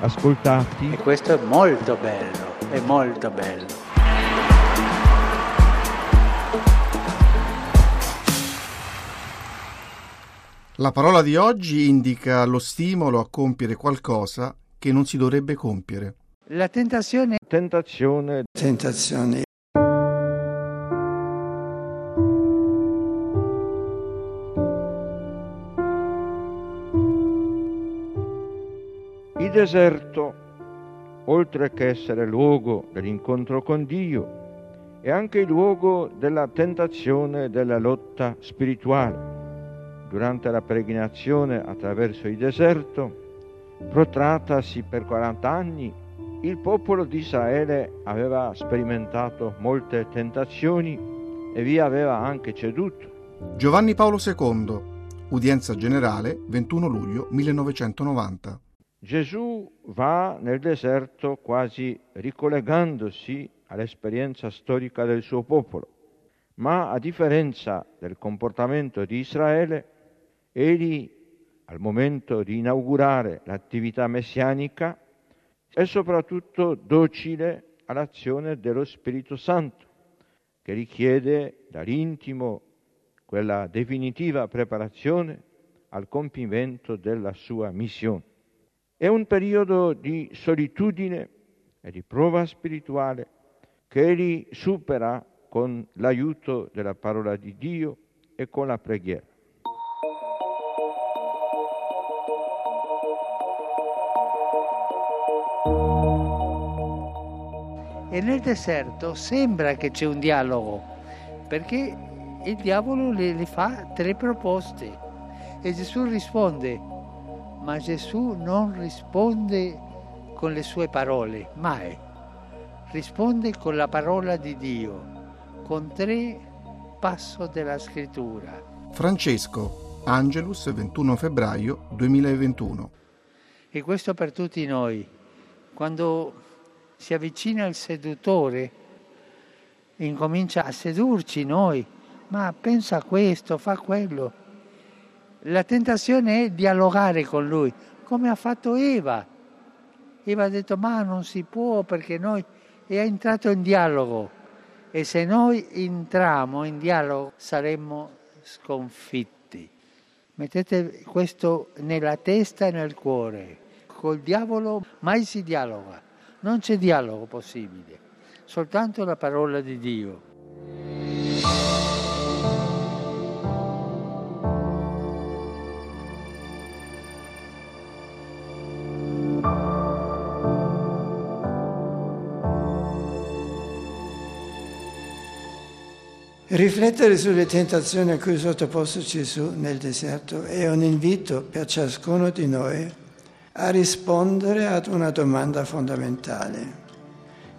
ascoltati. E questo è molto bello, è molto bello. La parola di oggi indica lo stimolo a compiere qualcosa che non si dovrebbe compiere. La tentazione Tentazione Tentazioni. Deserto, oltre che essere luogo dell'incontro con Dio, è anche il luogo della tentazione e della lotta spirituale. Durante la peregrinazione attraverso il deserto, protrattasi per 40 anni, il popolo di Israele aveva sperimentato molte tentazioni e vi aveva anche ceduto. Giovanni Paolo II, udienza generale, 21 luglio 1990. Gesù va nel deserto quasi ricollegandosi all'esperienza storica del suo popolo, ma a differenza del comportamento di Israele, egli al momento di inaugurare l'attività messianica è soprattutto docile all'azione dello Spirito Santo, che richiede dall'intimo quella definitiva preparazione al compimento della sua missione. È un periodo di solitudine e di prova spirituale che egli supera con l'aiuto della parola di Dio e con la preghiera. e nel deserto sembra che c'è un dialogo, perché il diavolo le, le fa tre proposte e Gesù risponde, ma Gesù non risponde con le sue parole, mai. Risponde con la parola di Dio, con tre passo della scrittura. Francesco, Angelus, 21 febbraio 2021. E questo per tutti noi. Quando si avvicina il seduttore, incomincia a sedurci noi, ma pensa a questo, fa quello. La tentazione è dialogare con lui, come ha fatto Eva. Eva ha detto ma non si può perché noi è entrato in dialogo e se noi entriamo in dialogo saremmo sconfitti. Mettete questo nella testa e nel cuore. Col diavolo mai si dialoga, non c'è dialogo possibile, soltanto la parola di Dio. Riflettere sulle tentazioni a cui è sottoposto Gesù nel deserto è un invito per ciascuno di noi a rispondere ad una domanda fondamentale.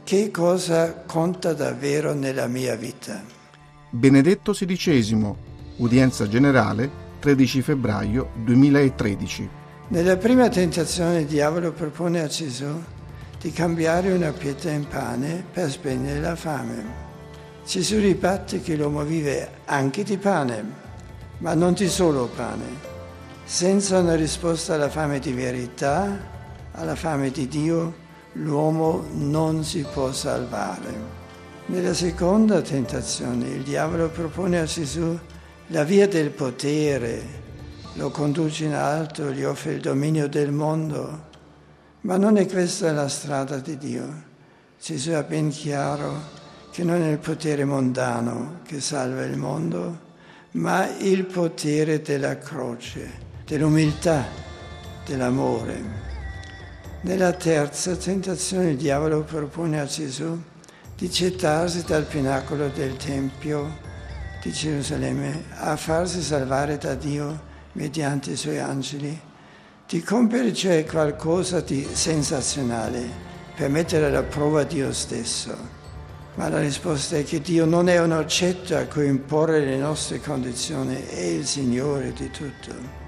Che cosa conta davvero nella mia vita? Benedetto XVI, udienza generale, 13 febbraio 2013. Nella prima tentazione il diavolo propone a Gesù di cambiare una pietra in pane per spegnere la fame. Gesù ribatte che l'uomo vive anche di pane, ma non di solo pane. Senza una risposta alla fame di verità, alla fame di Dio, l'uomo non si può salvare. Nella seconda tentazione il diavolo propone a Gesù la via del potere, lo conduce in alto, gli offre il dominio del mondo, ma non è questa la strada di Dio. Gesù ha ben chiaro che non è il potere mondano che salva il mondo, ma il potere della croce, dell'umiltà, dell'amore. Nella terza tentazione il diavolo propone a Gesù di gettarsi dal pinacolo del Tempio di Gerusalemme a farsi salvare da Dio mediante i suoi angeli, di compiere cioè qualcosa di sensazionale per mettere alla prova Dio stesso. Ma la risposta è che Dio non è un oggetto a cui imporre le nostre condizioni, è il Signore di tutto.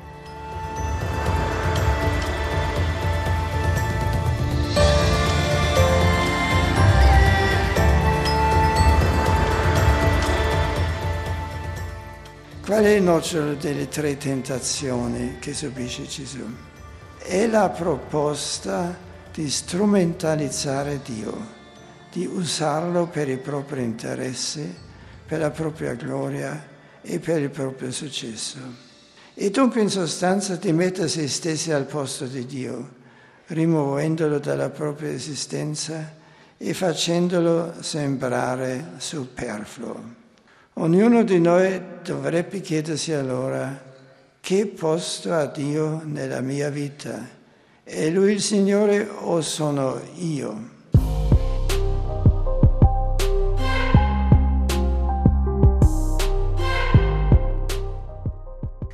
Qual è il nocciolo delle tre tentazioni che subisce Gesù? È la proposta di strumentalizzare Dio, di usarlo per i propri interessi, per la propria gloria e per il proprio successo. E dunque in sostanza di mettere se stessi al posto di Dio, rimuovendolo dalla propria esistenza e facendolo sembrare superfluo. Ognuno di noi dovrebbe chiedersi allora che posto ha Dio nella mia vita? È Lui il Signore o sono io?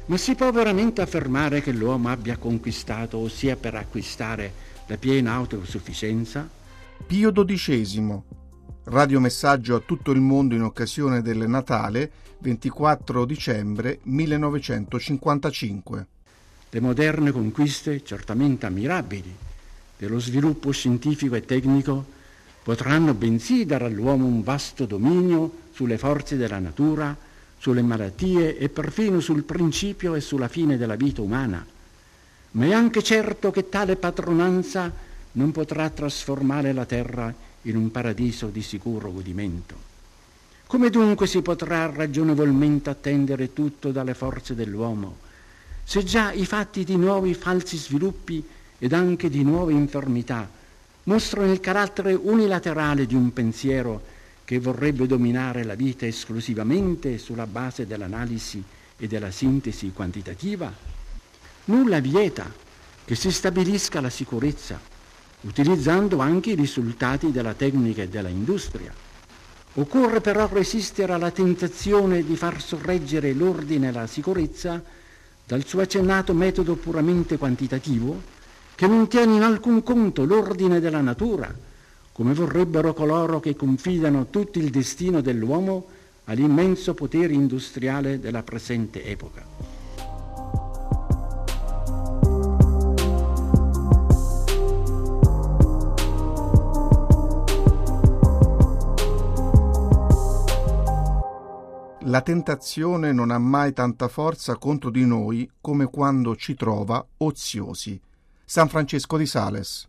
Ma si può veramente affermare che l'uomo abbia conquistato o sia per acquistare la piena autosufficienza? Pio XII Radiomessaggio a tutto il mondo in occasione del Natale 24 dicembre 1955. Le moderne conquiste, certamente ammirabili, dello sviluppo scientifico e tecnico potranno bensì dare all'uomo un vasto dominio sulle forze della natura, sulle malattie e perfino sul principio e sulla fine della vita umana. Ma è anche certo che tale padronanza non potrà trasformare la terra in un paradiso di sicuro godimento. Come dunque si potrà ragionevolmente attendere tutto dalle forze dell'uomo, se già i fatti di nuovi falsi sviluppi ed anche di nuove infermità mostrano il carattere unilaterale di un pensiero che vorrebbe dominare la vita esclusivamente sulla base dell'analisi e della sintesi quantitativa? Nulla vieta che si stabilisca la sicurezza, utilizzando anche i risultati della tecnica e della industria. Occorre però resistere alla tentazione di far sorreggere l'ordine e la sicurezza dal suo accennato metodo puramente quantitativo che non tiene in alcun conto l'ordine della natura, come vorrebbero coloro che confidano tutto il destino dell'uomo all'immenso potere industriale della presente epoca. La tentazione non ha mai tanta forza contro di noi come quando ci trova oziosi. San Francesco di Sales.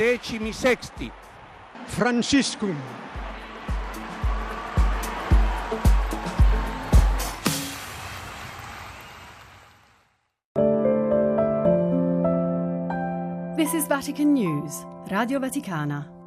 decimi sexti. Franciscum. This is Vatican News, Radio Vaticana.